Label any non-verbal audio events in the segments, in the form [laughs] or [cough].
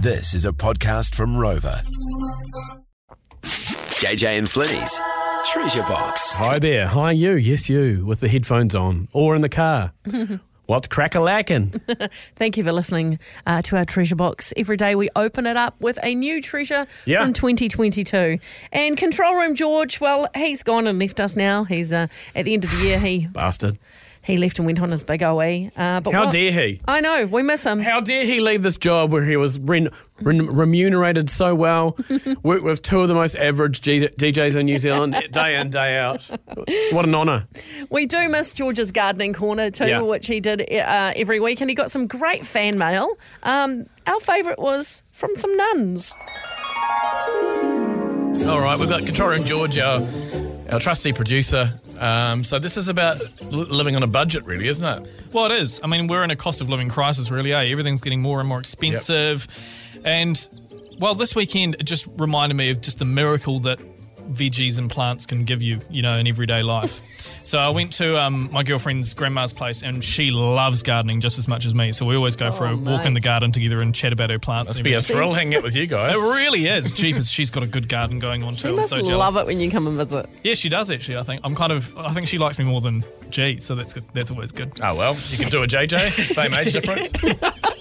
This is a podcast from Rova. JJ and Flinny's Treasure Box. Hi there. Hi, you. Yes, you, with the headphones on or in the car. [laughs] What's crack a lacking? [laughs] Thank you for listening uh, to our treasure box. Every day we open it up with a new treasure Yeah. from 2022. And Control Room George, well, he's gone and left us now. He's uh, at the end of the year, he Bastard. He left and went on his big OE. Uh, but How what- dare he? I know, we miss him. How dare he leave this job where he was ren- ren- remunerated so well, [laughs] worked with two of the most average G- DJs in New Zealand [laughs] day in, day out. What an honour. We do miss George's gardening corner too, Yeah. which he did uh, every week, and he got some great fan mail. Um, our favourite was from some nuns. All right, we've got Control Room George, our, our trusty producer. Um, so this is about li- living on a budget, really, isn't it? Well, it is. I mean, we're in a cost of living crisis, really. Eh? Everything's getting more and more expensive, and well, this weekend it just reminded me of just the miracle that veggies and plants can give you, you know, in everyday life. [laughs] So I went to um, my girlfriend's grandma's place, and she loves gardening just as much as me. So we always go for a walk in the garden together and chat about her plants. Must and be a everything. thrill hanging out with you [laughs] guys. It really is. Jeepers, she's got a good garden going on too. You I'm must so jealous. love it when you come and visit. Yeah, she does actually. I think I'm kind of. I think she likes me more than G, so that's good. That's always good. Oh well, you can do a JJ, same age difference. [laughs]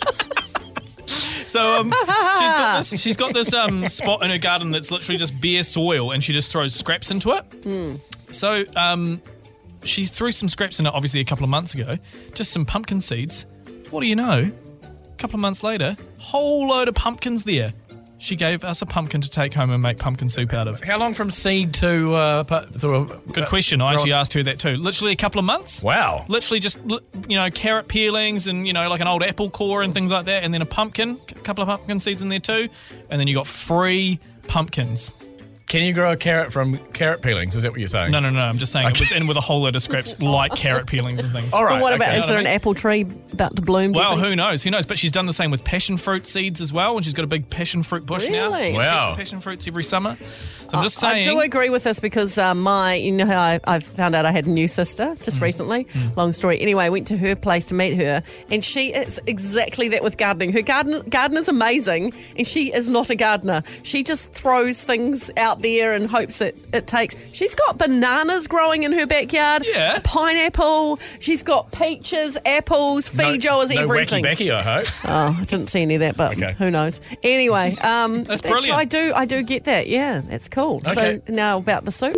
So um, she's got this. She's got this um, spot in her garden that's literally just bare soil, and she just throws scraps into it. So um, she threw some scraps in it, obviously a couple of months ago, just some pumpkin seeds. What do you know? A couple of months later, whole load of pumpkins there. She gave us a pumpkin to take home and make pumpkin soup out of. How long from seed to uh, pu-? Good question. I actually asked her that too. Literally a couple of months. Wow. literally just li- you know carrot peelings and you know like an old apple core and things like that and then a pumpkin a couple of pumpkin seeds in there too and then you got free pumpkins Can you grow a carrot from carrot peelings? Is that what you're saying? no no no i'm just saying it was in with a whole load of scraps [laughs] like carrot peelings and things All right. But what about, okay. is there an apple tree about to bloom? well who knows who knows but she's done the same with passion fruit seeds as well and she's got a big passion fruit bush now Really? She gets Wow. passion fruits every summer so i'm just saying. I do agree with this because uh, my, you know how I, I found out I had a new sister Mm. just recently. Long story. Anyway, I went to her place to meet her, and she is exactly that with gardening. Her garden garden is amazing, and she is not a gardener. She just throws things out there and hopes that it takes. She's got bananas growing in her backyard. Yeah. Pineapple. She's got peaches, apples, No, Feijoas, no everything. wacky Becky, I hope. Oh, I didn't see any of that, but Okay. who knows? Anyway, um, That's brilliant. I do, I do get that. Yeah, that's cool. Okay. So now about the soup.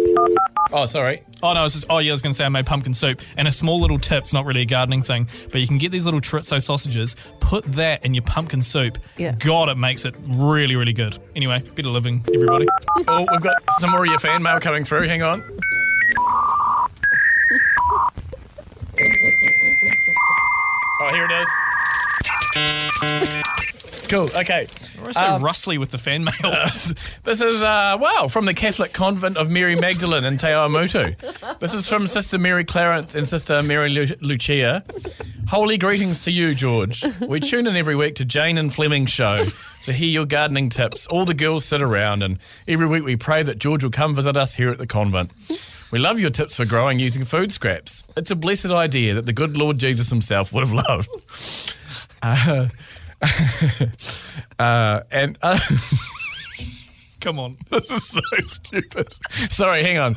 Oh, sorry. Oh no! I was just, oh yeah, I was going to say I made pumpkin soup and a small little tip. It's not really a gardening thing, but you can get these little chorizo sausages. Put that in your pumpkin soup. Yeah. God, it makes it really, really good. Anyway, better living, everybody. Oh, we've got some more of your fan mail coming through. Hang on. Oh, here it is. [laughs] Cool. Okay. We're so rustly with the fan mail. [laughs] [laughs] This is, uh, wow, from the Catholic Convent of Mary Magdalene in Te Awamutu. This is from Sister Mary Clarence and Sister Mary Lu- Lucia. Holy greetings to you, George. We tune in every week to Jane and Fleming's show to hear your gardening tips. All the girls sit around, and every week we pray that George will come visit us here at the convent. We love your tips for growing using food scraps. It's a blessed idea that the good Lord Jesus himself would have loved. [laughs] Uh, [laughs] uh, and. Uh, [laughs] Come on. [laughs] this is so stupid. Sorry, hang on.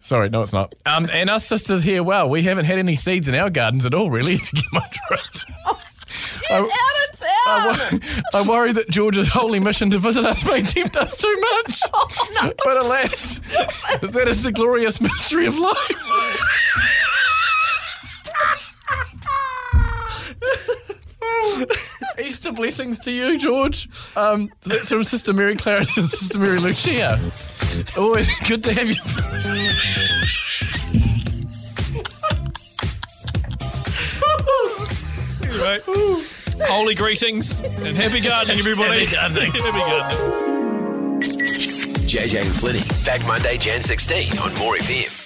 Sorry, no, it's not. Um, and us sisters here, well, we haven't had any seeds in our gardens at all, really, if you get my drift. I, Out of town. I, wo- I worry that George's holy mission to visit us may tempt us too much. Oh, no. But alas, that is the glorious mystery of life. Easter blessings to you, George. Um, that's from Sister Mary Clarence and Sister Mary Lucia. Always [laughs] good to have you. Right. Holy greetings and happy gardening, everybody. Happy gardening. [laughs] happy gardening. JJ and Flinny, back Monday, Jan 16 on More FM.